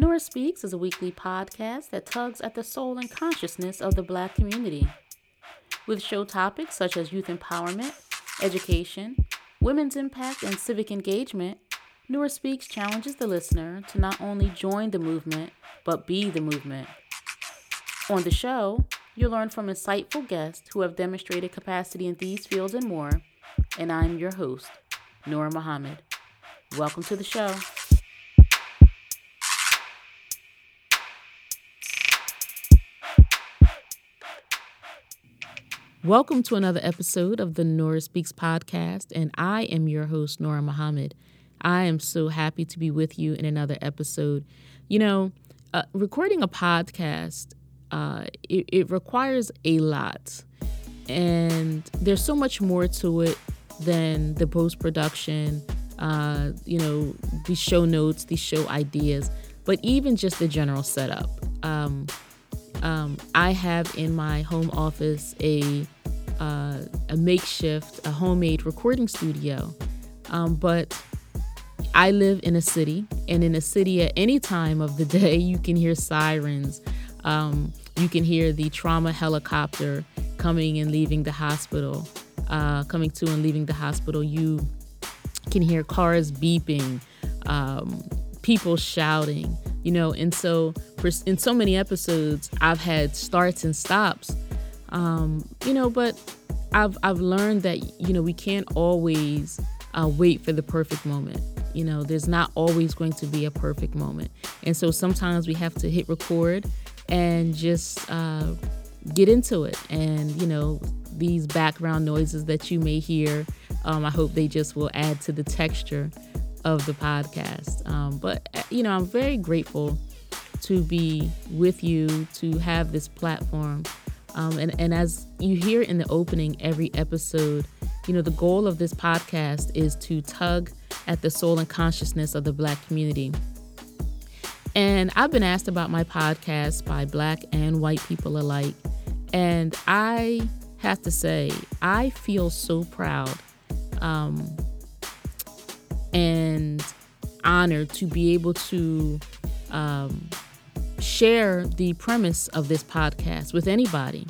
Nora Speaks is a weekly podcast that tugs at the soul and consciousness of the Black community. With show topics such as youth empowerment, education, women's impact, and civic engagement, Nora Speaks challenges the listener to not only join the movement, but be the movement. On the show, you'll learn from insightful guests who have demonstrated capacity in these fields and more, and I'm your host, Nora Muhammad. Welcome to the show. Welcome to another episode of the Nora Speaks podcast, and I am your host, Nora Muhammad. I am so happy to be with you in another episode. You know, uh, recording a podcast, uh, it, it requires a lot, and there's so much more to it than the post production, uh, you know, the show notes, the show ideas, but even just the general setup. Um, um, I have in my home office a uh, a makeshift, a homemade recording studio, um, but I live in a city, and in a city at any time of the day, you can hear sirens. Um, you can hear the trauma helicopter coming and leaving the hospital, uh, coming to and leaving the hospital. You can hear cars beeping, um, people shouting you know and so for in so many episodes i've had starts and stops. Um, you know but i've i've learned that you know we can't always uh, wait for the perfect moment. You know there's not always going to be a perfect moment. And so sometimes we have to hit record and just uh, get into it. And you know these background noises that you may hear um, i hope they just will add to the texture of the podcast. Um, but, uh, you know, I'm very grateful to be with you, to have this platform. Um, and, and as you hear in the opening every episode, you know, the goal of this podcast is to tug at the soul and consciousness of the Black community. And I've been asked about my podcast by Black and white people alike. And I have to say, I feel so proud um, and honored to be able to um, share the premise of this podcast with anybody.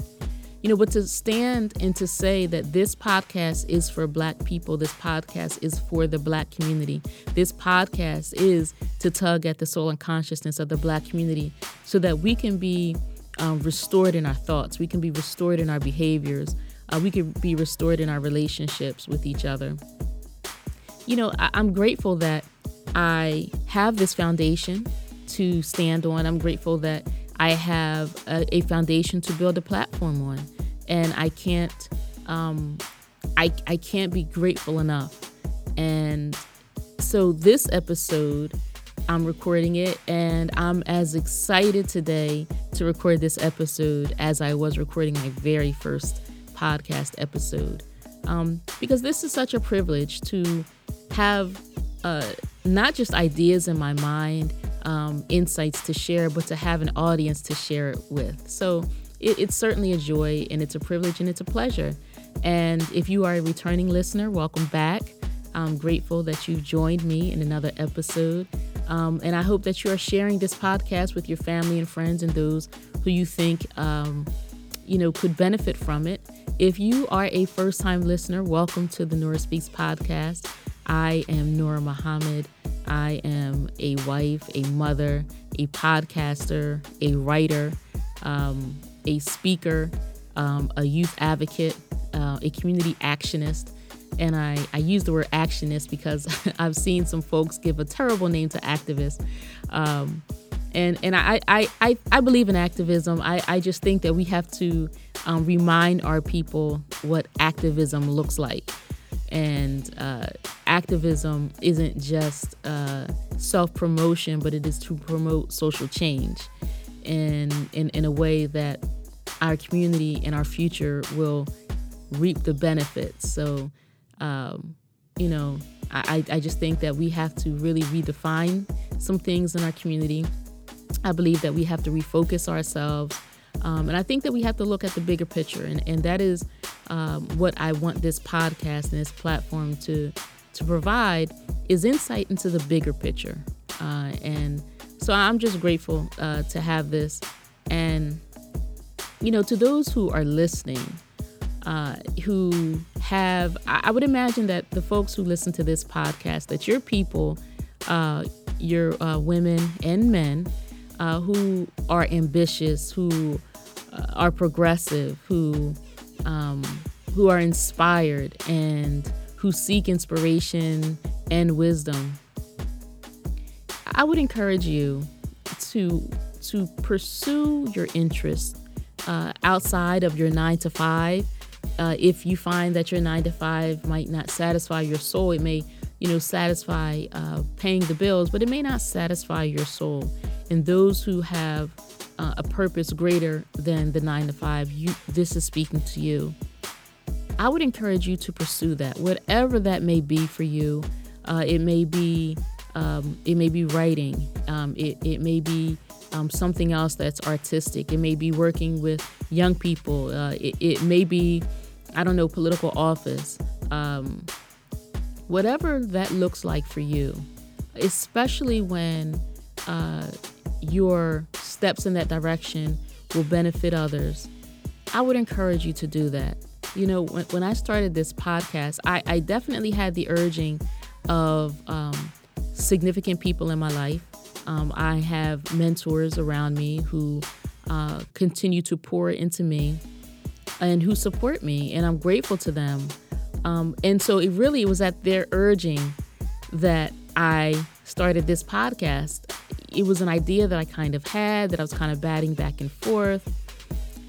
You know, but to stand and to say that this podcast is for Black people, this podcast is for the Black community, this podcast is to tug at the soul and consciousness of the Black community so that we can be um, restored in our thoughts, we can be restored in our behaviors, uh, we can be restored in our relationships with each other you know, I, I'm grateful that I have this foundation to stand on. I'm grateful that I have a, a foundation to build a platform on, and I can't, um, I I can't be grateful enough. And so this episode, I'm recording it, and I'm as excited today to record this episode as I was recording my very first podcast episode, um, because this is such a privilege to have uh, not just ideas in my mind, um, insights to share, but to have an audience to share it with. So it, it's certainly a joy and it's a privilege and it's a pleasure. And if you are a returning listener, welcome back. I'm grateful that you've joined me in another episode. Um, and I hope that you are sharing this podcast with your family and friends and those who you think, um, you know, could benefit from it. If you are a first time listener, welcome to the Nora Speaks podcast. I am Nora Muhammad. I am a wife, a mother, a podcaster, a writer, um, a speaker, um, a youth advocate, uh, a community actionist. And I, I use the word actionist because I've seen some folks give a terrible name to activists. Um, and and I, I, I, I believe in activism. I, I just think that we have to um, remind our people what activism looks like. And uh, activism isn't just uh, self promotion, but it is to promote social change in, in, in a way that our community and our future will reap the benefits. So, um, you know, I, I just think that we have to really redefine some things in our community. I believe that we have to refocus ourselves. Um, and I think that we have to look at the bigger picture. And, and that is um, what I want this podcast and this platform to to provide is insight into the bigger picture. Uh, and so I'm just grateful uh, to have this. And, you know, to those who are listening, uh, who have, I would imagine that the folks who listen to this podcast, that your people, uh, your uh, women and men uh, who are ambitious, who are progressive, who um, who are inspired, and who seek inspiration and wisdom. I would encourage you to to pursue your interests uh, outside of your nine to five. Uh, if you find that your nine to five might not satisfy your soul, it may, you know, satisfy uh, paying the bills, but it may not satisfy your soul. And those who have uh, a purpose greater than the nine to five, you, this is speaking to you. I would encourage you to pursue that, whatever that may be for you. Uh, it may be um, it may be writing. Um, it, it may be um, something else that's artistic. It may be working with young people. Uh, it, it, may be, I don't know, political office. Um, whatever that looks like for you, especially when uh, your steps in that direction will benefit others, I would encourage you to do that. You know, when, when I started this podcast, I, I definitely had the urging of um, significant people in my life. Um, I have mentors around me who uh, continue to pour into me and who support me, and I'm grateful to them. Um, and so it really was at their urging that I started this podcast. It was an idea that I kind of had that I was kind of batting back and forth.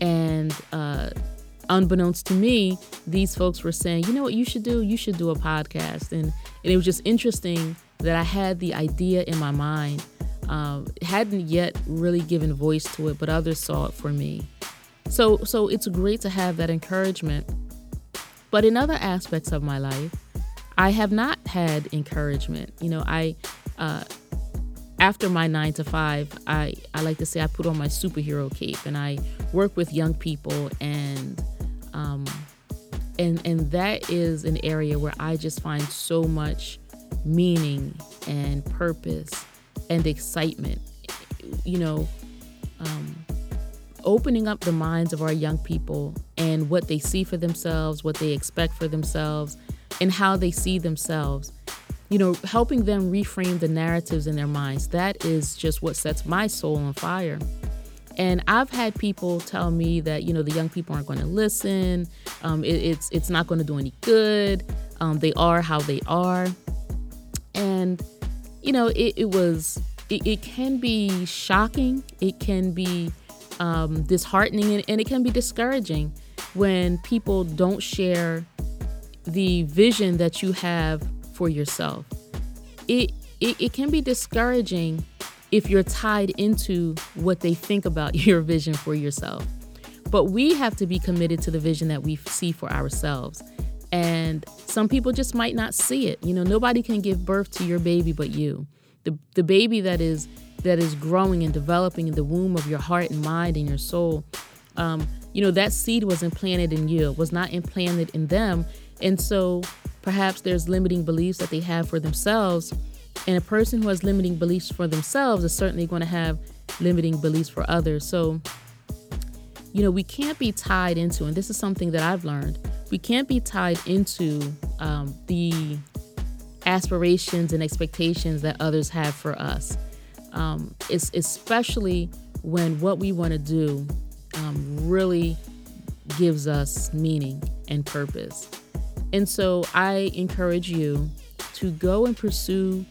And uh, unbeknownst to me, these folks were saying, you know what you should do? You should do a podcast. And, and it was just interesting that I had the idea in my mind. Um, hadn't yet really given voice to it, but others saw it for me. So, so it's great to have that encouragement. But in other aspects of my life, I have not had encouragement. You know, I uh, after my nine to five, I I like to say I put on my superhero cape and I work with young people and um, and and that is an area where I just find so much meaning and purpose and excitement. You know, um, opening up the minds of our young people and what they see for themselves, what they expect for themselves, and how they see themselves. You know, helping them reframe the narratives in their minds. That is just what sets my soul on fire. And I've had people tell me that you know the young people aren't going to listen. Um, it, it's it's not going to do any good. Um, they are how they are and you know it, it was it, it, can be shocking it can be um, disheartening and, and it can be discouraging when people don't share the vision that you have for yourself it, it, it can be discouraging if you're tied into what they think about your vision for yourself but we have to be committed to the vision that we see for ourselves and some people just might not see it. You know, nobody can give birth to your baby but you. The the baby that is that is growing and developing in the womb of your heart and mind and your soul. Um, you know, that seed was implanted in you, was not implanted in them. And so perhaps there's limiting beliefs that they have for themselves. And a person who has limiting beliefs for themselves is certainly going to have limiting beliefs for others. So, you know, we can't be tied into, and this is something that I've learned, we can't be tied into um, the aspirations and expectations that others have for us. Um, it's especially when what we want to do um, really gives us meaning and purpose. And so I encourage you to go and pursue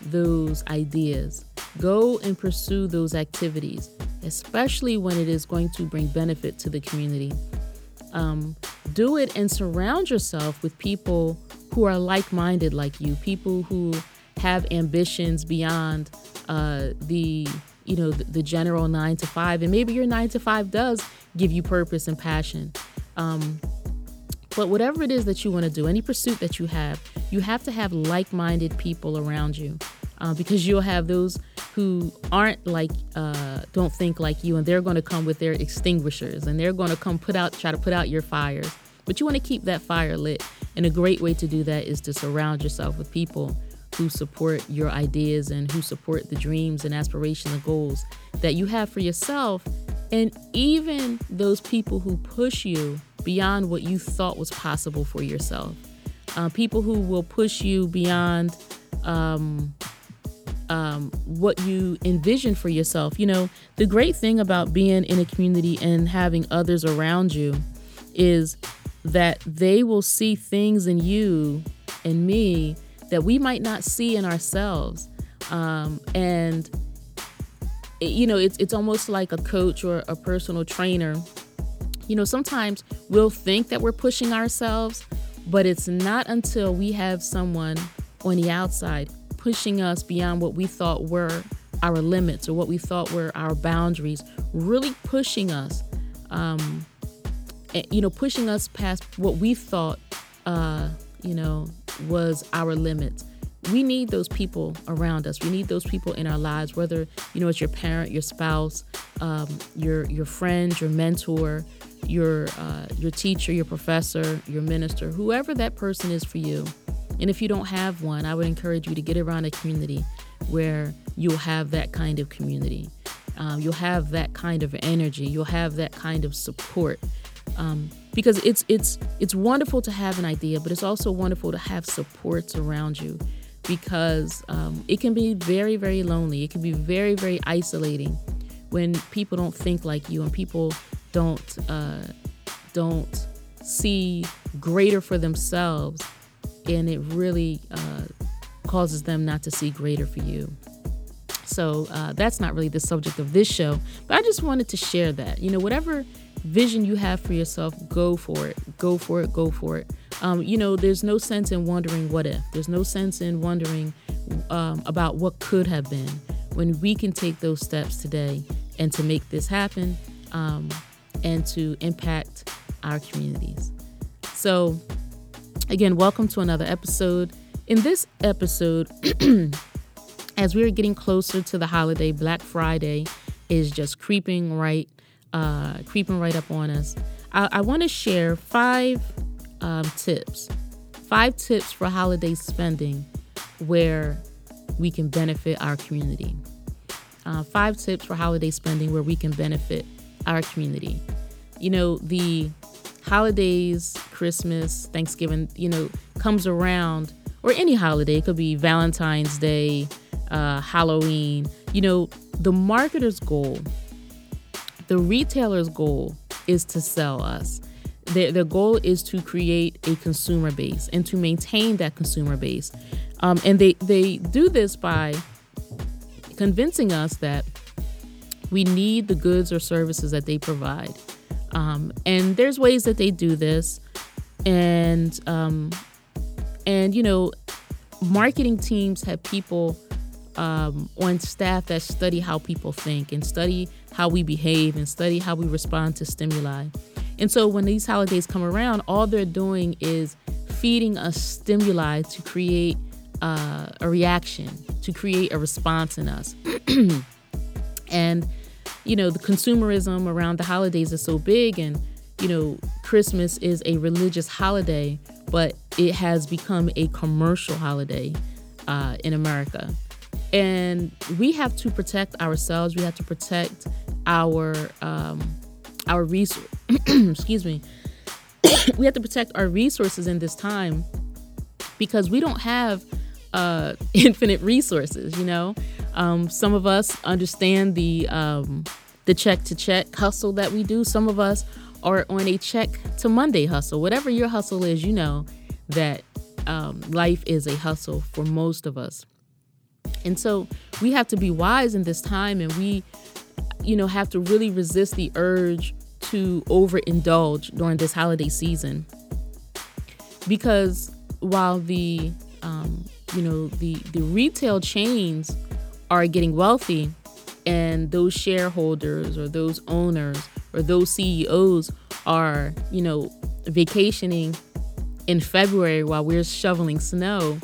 those ideas, go and pursue those activities, especially when it is going to bring benefit to the community. Um, do it and surround yourself with people who are like minded like you, people who have ambitions beyond uh, the you know the, the, general nine to five. And maybe your nine to five does give you purpose and passion. Um, but whatever it is that you want to do any pursuit that you have you have to have like-minded people around you uh, because you'll have those who aren't like uh, don't think like you and they're going to come with their extinguishers and they're going to come put out try to put out your fires but you want to keep that fire lit and a great way to do that is to surround yourself with people who support your ideas and who support the dreams and aspirations and goals that you have for yourself. And even those people who push you beyond what you thought was possible for yourself. Uh, people who will push you beyond um, um, what you envision for yourself. You know, the great thing about being in a community and having others around you is that they will see things in you and me that we might not see in ourselves. Um, and you know, it's it's almost like a coach or a personal trainer. You know, sometimes we'll think that we're pushing ourselves, but it's not until we have someone on the outside pushing us beyond what we thought were our limits or what we thought were our boundaries, really pushing us, um, eh, you know, pushing us past what we thought, uh, you know, was our limits. We need those people around us. We need those people in our lives, whether you know it's your parent, your spouse, um, your your friend, your mentor, your uh, your teacher, your professor, your minister, whoever that person is for you. And if you don't have one, I would encourage you to get around a community where you'll have that kind of community. Um, you'll have that kind of energy. You'll have that kind of support. Um, because it's it's it's wonderful to have an idea, but it's also wonderful to have supports around you. Because um, it can be very very lonely. It can be very very isolating when people don't think like you and people don't uh, don't see greater for themselves and it really uh, causes them not to see greater for you. So uh, that's not really the subject of this show, but I just wanted to share that. You know, whatever vision you have for yourself, go for it. Go for it. Go for it. Um, you know, there's no sense in wondering what if. There's no sense in wondering um, about what could have been when we can take those steps today and to make this happen um, and to impact our communities. So, Again, welcome to another episode. In this episode, as we're getting closer to the holiday, Black Friday is just creeping right, uh, creeping right up on us. I, I want to share five um, tips, five tips for holiday spending where we can benefit our community. Uh, five tips for holiday spending where we can benefit our community. You know, the holidays, Christmas, Thanksgiving, you know, comes around, or any holiday, it could be Valentine's Day, uh, Halloween, you know, the marketer's goal, the retailer's goal is to sell us. Their, their goal is to create a consumer base and to maintain that consumer base. Um, and they, they do this by convincing us that we need the goods or services that they provide. Um, and there's ways that they do this, and um, and you know, marketing teams have people um, on staff that study how people think and study how we behave and study how we respond to stimuli. And so when these holidays come around, all they're doing is feeding us stimuli to create uh, a reaction, to create a response in us. and you know, the consumerism around the holidays is so big and, you know, Christmas is a religious holiday, but it has become a commercial holiday uh, in America. And we have to protect ourselves. We have to protect our um, our resource. excuse me. we have to protect our resources in this time because we don't have uh, infinite resources. You know, um, some of us understand the um, the check to check hustle that we do. Some of us are on a check to Monday hustle. Whatever your hustle is, you know that um, life is a hustle for most of us. And so we have to be wise in this time and we, you know, have to really resist the urge to overindulge during this holiday season. Because while the, um, you know, the, the retail chains are getting wealthy and those shareholders or those owners or those CEOs are, you know, vacationing in February while we're shoveling snow,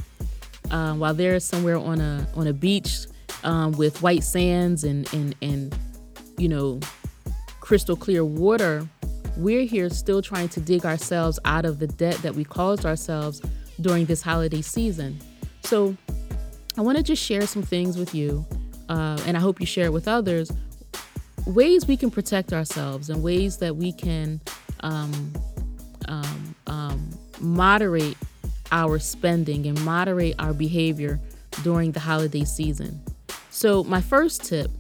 uh, while they're somewhere on a on a beach um, with white sands and and and you know crystal clear water, we're here still trying to dig ourselves out of the debt that we caused ourselves during this holiday season. So I want to just share some things with you, uh, and I hope you share it with others. Ways we can protect ourselves and ways that we can um, um, um, moderate our spending and moderate our behavior during the holiday season. So, my first tip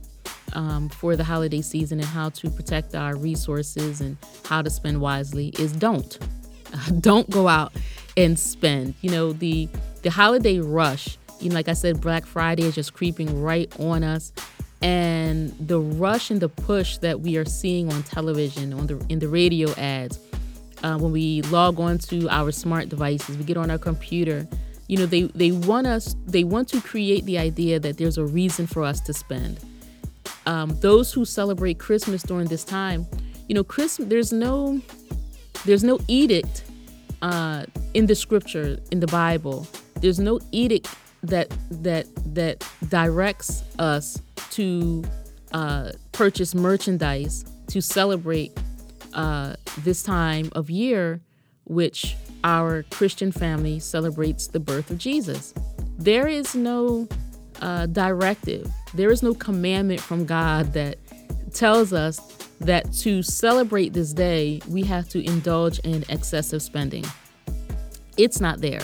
um, for the holiday season and how to protect our resources and how to spend wisely is don't. don't go out and spend. You know, the the holiday rush, you know, like I said, Black Friday is just creeping right on us. And the rush and the push that we are seeing on television, on the in the radio ads, uh, when we log on to our smart devices, we get on our computer. You know, they they want us. They want to create the idea that there's a reason for us to spend. Um, those who celebrate Christmas during this time, you know, Christmas. There's no there's no edict uh, in the scripture in the Bible. There's no edict that that that directs us to uh, purchase merchandise to celebrate uh, this time of year, which our Christian family celebrates the birth of Jesus. There is no uh, directive, there is no commandment from God that tells us that to celebrate this day, we have to indulge in excessive spending. It's not there.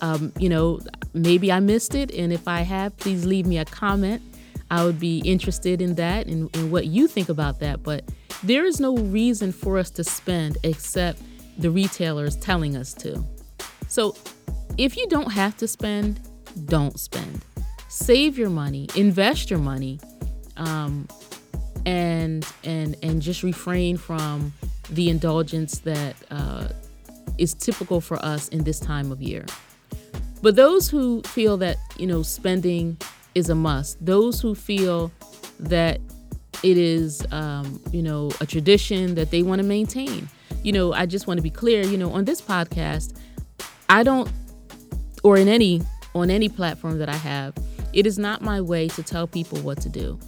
Um, you know, maybe I missed it, and if I have, please leave me a comment. I would be interested in that and, and what you think about that. But there is no reason for us to spend except the retailers telling us to. So if you don't have to spend, don't spend. Save your money, invest your money, um, and and and just refrain from the indulgence that uh, is typical for us in this time of year. But those who feel that you know spending is a must, those who feel that it is um, you know a tradition that they want to maintain. You know, I just want to be clear. You know, on this podcast, I don't, or in any on any platform that I have, it is not my way to tell people what to do.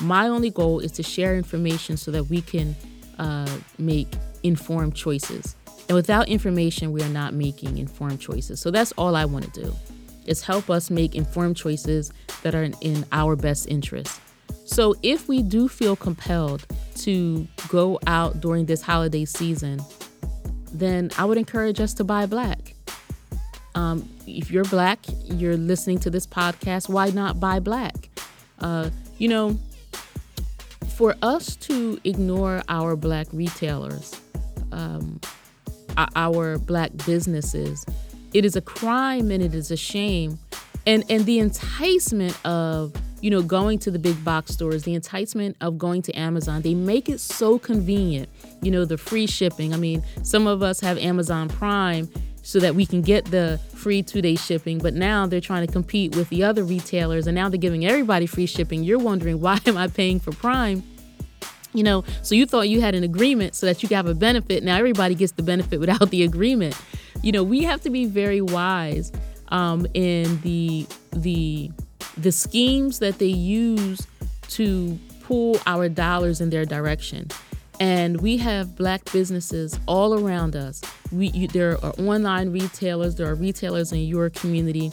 My only goal is to share information so that we can uh, make informed choices. And without information, we are not making informed choices. So that's all I want to do is help us make informed choices that are in, in our best interest. So if we do feel compelled to go out during this holiday season, then I would encourage us to buy black. Um, if you're black, you're listening to this podcast, why not buy black? Uh, you know, for us to ignore our black retailers, um, our black businesses, it is a crime and it is a shame. And and the enticement of you know going to the big box stores, the enticement of going to Amazon, they make it so convenient. You know the free shipping. I mean, some of us have Amazon Prime so that we can get the free two day shipping. But now they're trying to compete with the other retailers and now they're giving everybody free shipping. You're wondering, why am I paying for Prime? You know, so you thought you had an agreement so that you could have a benefit. Now everybody gets the benefit without the agreement. You know, we have to be very wise um, in the the the schemes that they use to pull our dollars in their direction and we have black businesses all around us. We you, there are online retailers, there are retailers in your community.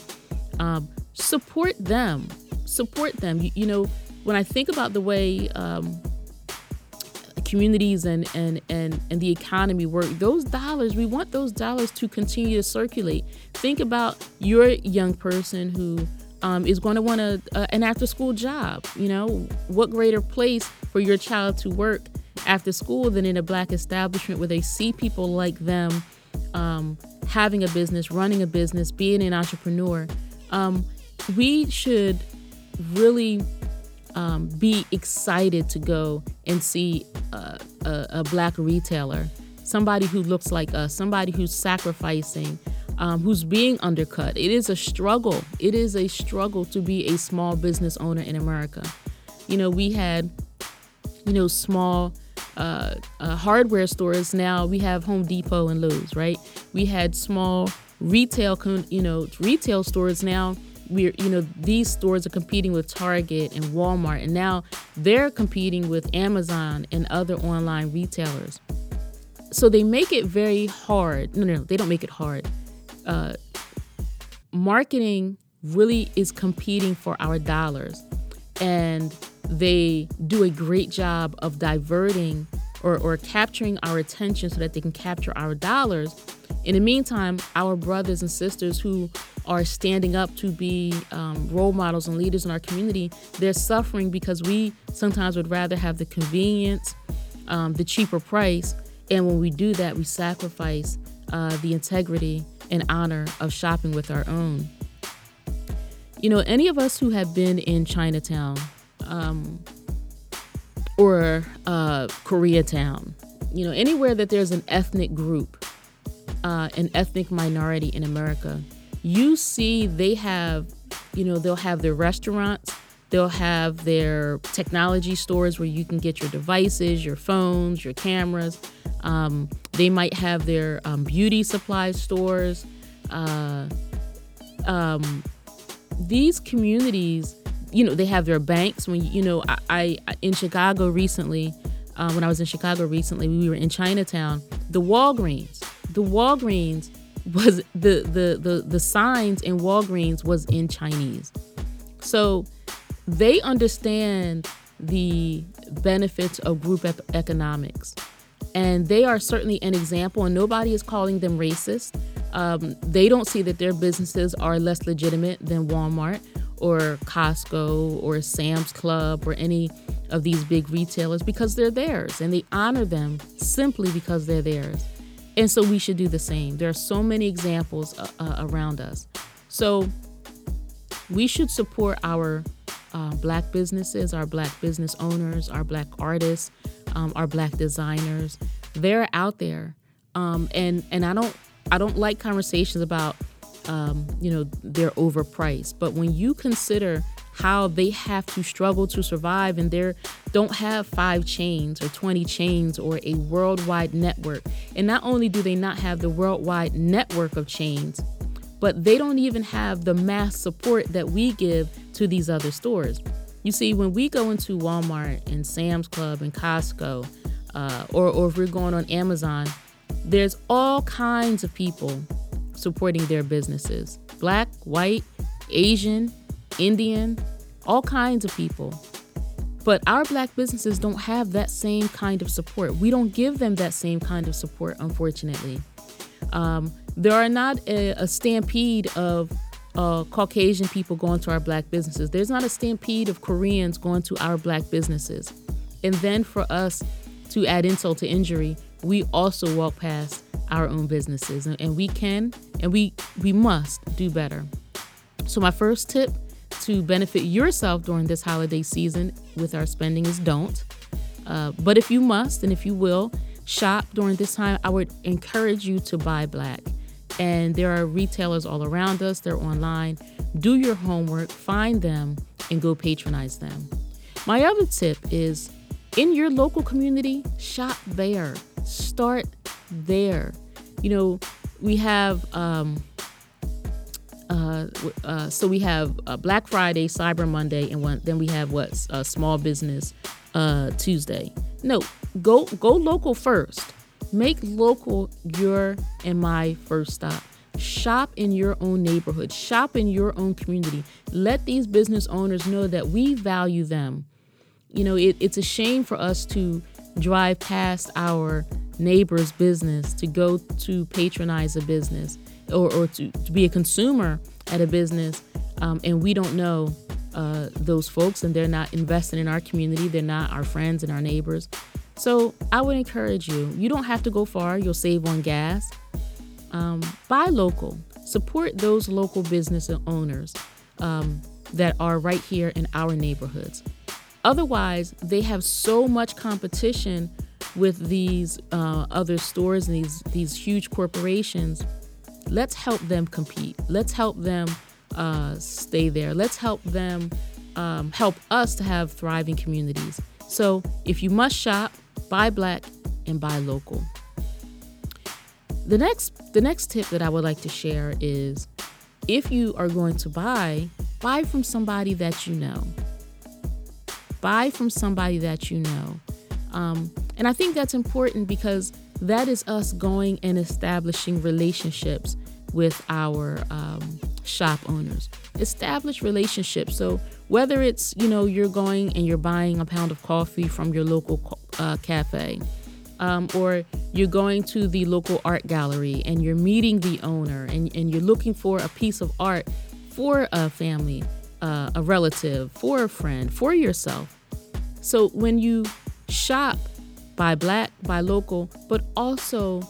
Um, support them, support them. You, you, know, when I think about the way um, communities and, and and and the economy work, those dollars we want those dollars to continue to circulate. Think about your young person who um, is going to want a, a, an after school job. You know, what greater place for your child to work after school than in a black establishment where they see people like them um, having a business, running a business, being an entrepreneur. Um, we should really um, be excited to go and see a, a, a, black retailer, somebody who looks like us, somebody who's sacrificing, um, who's being undercut. It is a struggle. It is a struggle to be a small business owner in America. You know, we had, you know, small uh, uh, hardware stores. Now we have home depot and lowes right? We had small retail you know retail stores. Now we're you know these stores are competing with target and walmart. And now they're competing with amazon and other online retailers. So they make it very hard. No, no they don't make it hard uh, marketing really is competing for our dollars. And they do a great job of diverting or, or capturing our attention so that they can capture our dollars. In the meantime, our brothers and sisters who are standing up to be um, role models and leaders in our community, they're suffering because we sometimes would rather have the convenience, um, the cheaper price, and when we do that, we sacrifice uh, the integrity and honor of shopping with our own. You know, any of us who have been in Chinatown um, or uh, Koreatown, you know, anywhere that there's an ethnic group, uh, an ethnic minority in America, you see they have, you know, they'll have their restaurants, they'll have their technology stores where you can get your devices, your phones, your cameras. Um, they might have their um, beauty supply stores. Uh, um, these communities, you know, they have their banks. When you know, I, I in Chicago recently, uh, when I was in Chicago recently, we were in Chinatown. The Walgreens, the Walgreens was the the the the signs in Walgreens was in Chinese, so they understand the benefits of group economics, and they are certainly an example. And nobody is calling them racist. Um, they don't see that their businesses are less legitimate than Walmart or Costco or Sam's Club or any of these big retailers because they're theirs and they honor them simply because they're theirs. And so we should do the same. There are so many examples uh, uh, around us. So we should support our uh, black businesses, our black business owners, our black artists, um, our black designers. They're out there. Um, and, and I don't I don't like conversations about, um, you know, they're overpriced. But when you consider how they have to struggle to survive and they don't have five chains or 20 chains or a worldwide network. And not only do they not have the worldwide network of chains, but they don't even have the mass support that we give to these other stores. You see, when we go into Walmart and Sam's Club and Costco, uh, or, or if we're going on Amazon, there's all kinds of people supporting their businesses black, white, Asian, Indian, all kinds of people. But our black businesses don't have that same kind of support. We don't give them that same kind of support, unfortunately. Um, there are not a, a stampede of uh, Caucasian people going to our black businesses. There's not a stampede of Koreans going to our black businesses. And then for us to add insult to injury, we also walk past our own businesses and, and we can and we we must do better. So my first tip to benefit yourself during this holiday season with our spending is don't. Uh, but if you must and if you will shop during this time, I would encourage you to buy black. And there are retailers all around us, they're online. Do your homework, find them, and go patronize them. My other tip is in your local community, shop there start there. You know, we have um, uh, uh, so we have uh, Black Friday, Cyber Monday, and one, then we have what Small Business uh, Tuesday. No, go go local first. Make local your and my first stop. Shop in your own neighborhood. Shop in your own community. Let these business owners know that we value them. You know, it, it's a shame for us to drive past our neighbor's business to go to patronize a business or, or to, to be a consumer at a business um, and we don't know uh, those folks and they're not investing in our community they're not our friends and our neighbors so i would encourage you you don't have to go far you'll save on gas um, buy local support those local business owners um, that are right here in our neighborhoods Otherwise, they have so much competition with these uh, other stores and these these huge corporations. Let's help them compete. Let's help them uh, stay there. Let's help them um, help us to have thriving communities. So, if you must shop, buy black and buy local. The next the next tip that I would like to share is if you are going to buy, buy from somebody that you know buy from somebody that you know. Um, and I think that's important because that is us going and establishing relationships with our um, shop owners. Establish relationships. So whether it's you know you're going and you're buying a pound of coffee from your local uh, cafe, um, or you're going to the local art gallery and you're meeting the owner and, and you're looking for a piece of art for a family, uh, a relative, for a friend, for yourself. So when you shop, buy black, buy local, but also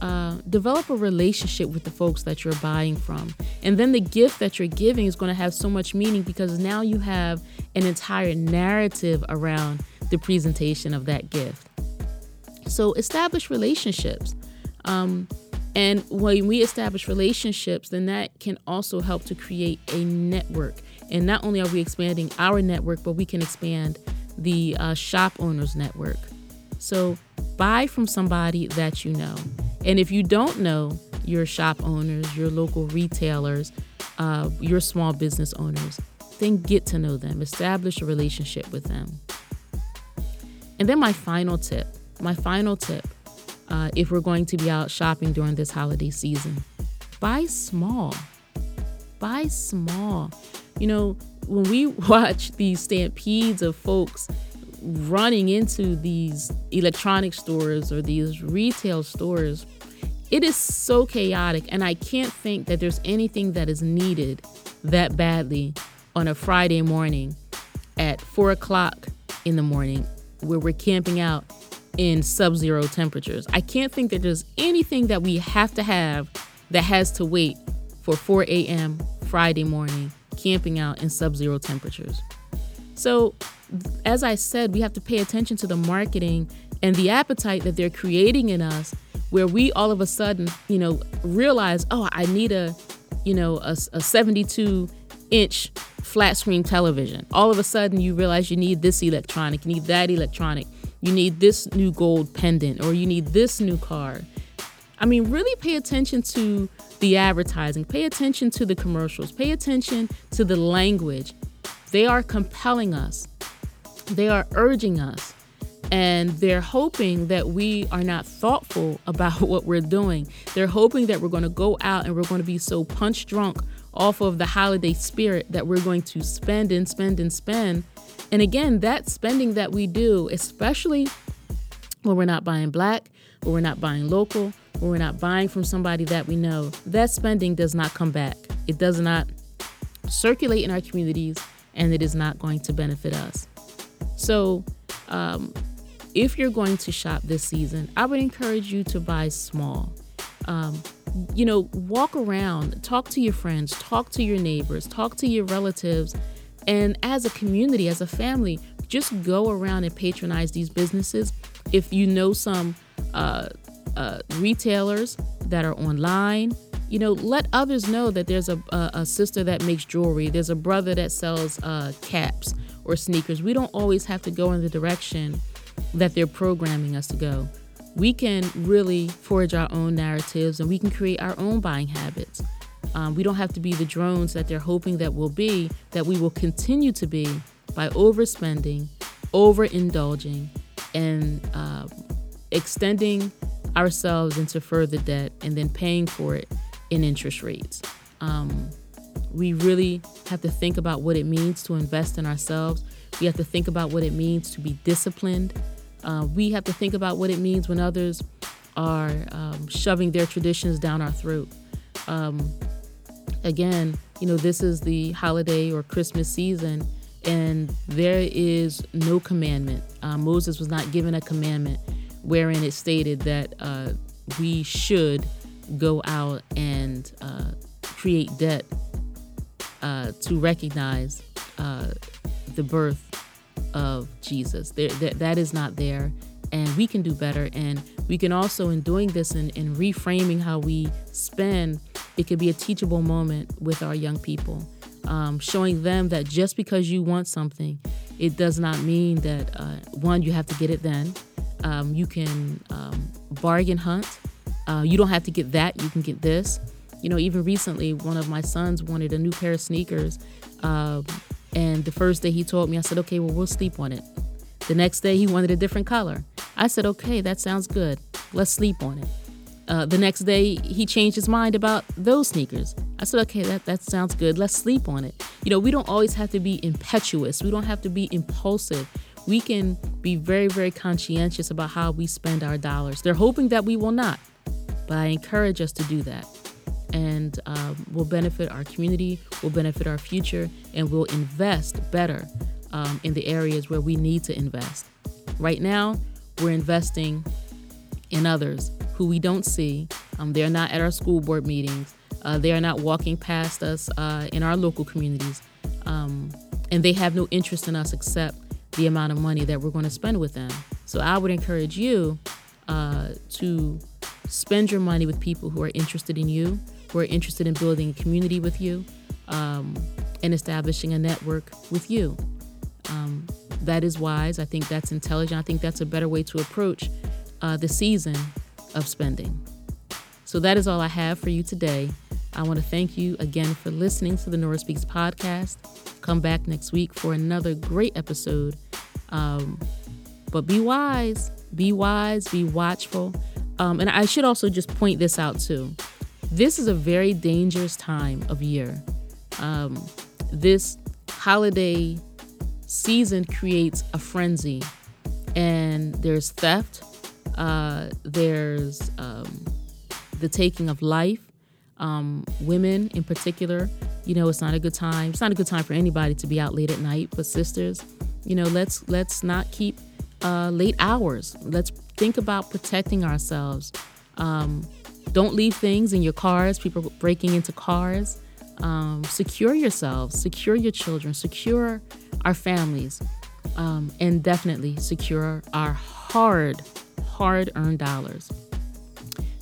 uh, develop a relationship with the folks that you're buying from. And then the gift that you're giving is going to have so much meaning because now you have an entire narrative around the presentation of that gift. So establish relationships. Um, and when we establish relationships, then that can also help to create a network. And not only are we expanding our network, but we can expand the uh, shop owners network. So buy from somebody that you know. And if you don't know your shop owners, your local retailers, uh, your small business owners, then get to know them, establish a relationship with them. And then my final tip my final tip uh, if we're going to be out shopping during this holiday season buy small. Buy small. You know, when we watch these stampedes of folks running into these electronic stores or these retail stores, it is so chaotic. And I can't think that there's anything that is needed that badly on a Friday morning at four o'clock in the morning where we're camping out in sub zero temperatures. I can't think that there's anything that we have to have that has to wait for 4 a.m. Friday morning camping out in sub zero temperatures. So, as I said, we have to pay attention to the marketing and the appetite that they're creating in us, where we all of a sudden, you know, realize, oh, I need a, you know, a, a 72 inch flat screen television. All of a sudden, you realize you need this electronic, you need that electronic you need this new gold pendant or you need this new car. I mean, really pay attention to the advertising, pay attention to the commercials, pay attention to the language. They are compelling us, they are urging us, and they're hoping that we are not thoughtful about what we're doing. They're hoping that we're going to go out and we're going to be so punch drunk off of the holiday spirit that we're going to spend and spend and spend and again, that spending that we do, especially when we're not buying black, when we're not buying local, when we're not buying from somebody that we know, that spending does not come back. It does not circulate in our communities and it is not going to benefit us. So, um, if you're going to shop this season, I would encourage you to buy small. Um, you know, walk around, talk to your friends, talk to your neighbors, talk to your relatives, and as a community, as a family, just go around and patronize these businesses. If you know some uh, uh, retailers that are online, you know, let others know that there's a, a, a sister that makes jewelry, there's a brother that sells uh, caps or sneakers. We don't always have to go in the direction that they're programming us to go. We can really forge our own narratives and we can create our own buying habits. Um, we don't have to be the drones that they're hoping that we'll be, that we will continue to be by overspending, overindulging, and uh, extending ourselves into further debt and then paying for it in interest rates. Um, we really have to think about what it means to invest in ourselves. We have to think about what it means to be disciplined. Uh, we have to think about what it means when others are um, shoving their traditions down our throat. Um, again, you know, this is the holiday or Christmas season, and there is no commandment. Uh, Moses was not given a commandment wherein it stated that uh, we should go out and uh, create debt uh, to recognize uh, the birth of Jesus. There, that, that is not there, and we can do better. And we can also, in doing this and, and reframing how we spend, it could be a teachable moment with our young people, um, showing them that just because you want something, it does not mean that uh, one you have to get it then. Um, you can um, bargain hunt. Uh, you don't have to get that. You can get this. You know, even recently, one of my sons wanted a new pair of sneakers. Uh, and the first day he told me, I said, okay, well, we'll sleep on it. The next day, he wanted a different color. I said, okay, that sounds good. Let's sleep on it. Uh, the next day, he changed his mind about those sneakers. I said, okay, that, that sounds good. Let's sleep on it. You know, we don't always have to be impetuous, we don't have to be impulsive. We can be very, very conscientious about how we spend our dollars. They're hoping that we will not, but I encourage us to do that. And um, will benefit our community, will benefit our future, and will invest better um, in the areas where we need to invest. Right now, we're investing in others who we don't see. Um, they're not at our school board meetings. Uh, they are not walking past us uh, in our local communities. Um, and they have no interest in us except the amount of money that we're going to spend with them. So I would encourage you uh, to spend your money with people who are interested in you, who are interested in building a community with you, um, and establishing a network with you. Um, that is wise. I think that's intelligent. I think that's a better way to approach uh, the season of spending. So that is all I have for you today. I want to thank you again for listening to the Nora Speaks podcast. Come back next week for another great episode. Um, but be wise, be wise, be watchful. Um, and I should also just point this out too. This is a very dangerous time of year. Um, this holiday season creates a frenzy, and there's theft, uh, there's um, the taking of life. Um, women, in particular, you know, it's not a good time. It's not a good time for anybody to be out late at night. But sisters, you know, let's let's not keep uh, late hours. Let's think about protecting ourselves. Um, don't leave things in your cars. People breaking into cars. Um, secure yourselves. Secure your children. Secure our families, um, and definitely secure our hard hard earned dollars.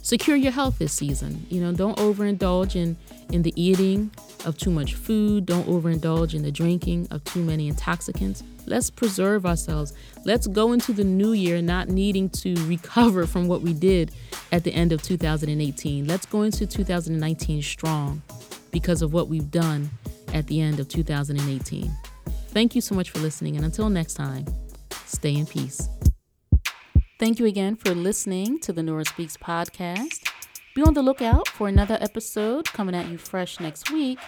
Secure your health this season. You know, don't overindulge in, in the eating of too much food. Don't overindulge in the drinking of too many intoxicants. Let's preserve ourselves. Let's go into the new year not needing to recover from what we did at the end of 2018. Let's go into 2019 strong because of what we've done at the end of 2018. Thank you so much for listening, and until next time, stay in peace. Thank you again for listening to the Nora Speaks podcast. Be on the lookout for another episode coming at you fresh next week.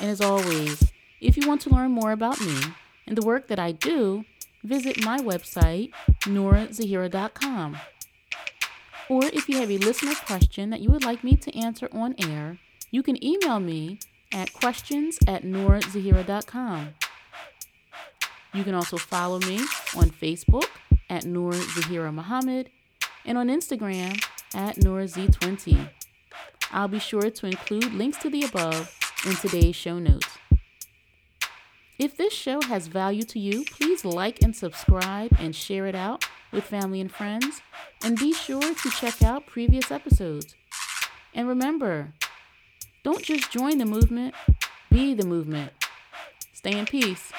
And as always, if you want to learn more about me and the work that I do, visit my website, norazahira.com. Or if you have a listener question that you would like me to answer on air, you can email me at questions at norazahira.com. You can also follow me on Facebook at Noor Zahira Muhammad and on Instagram at NoraZ20. I'll be sure to include links to the above in today's show notes. If this show has value to you, please like and subscribe and share it out with family and friends. And be sure to check out previous episodes. And remember, don't just join the movement, be the movement. Stay in peace.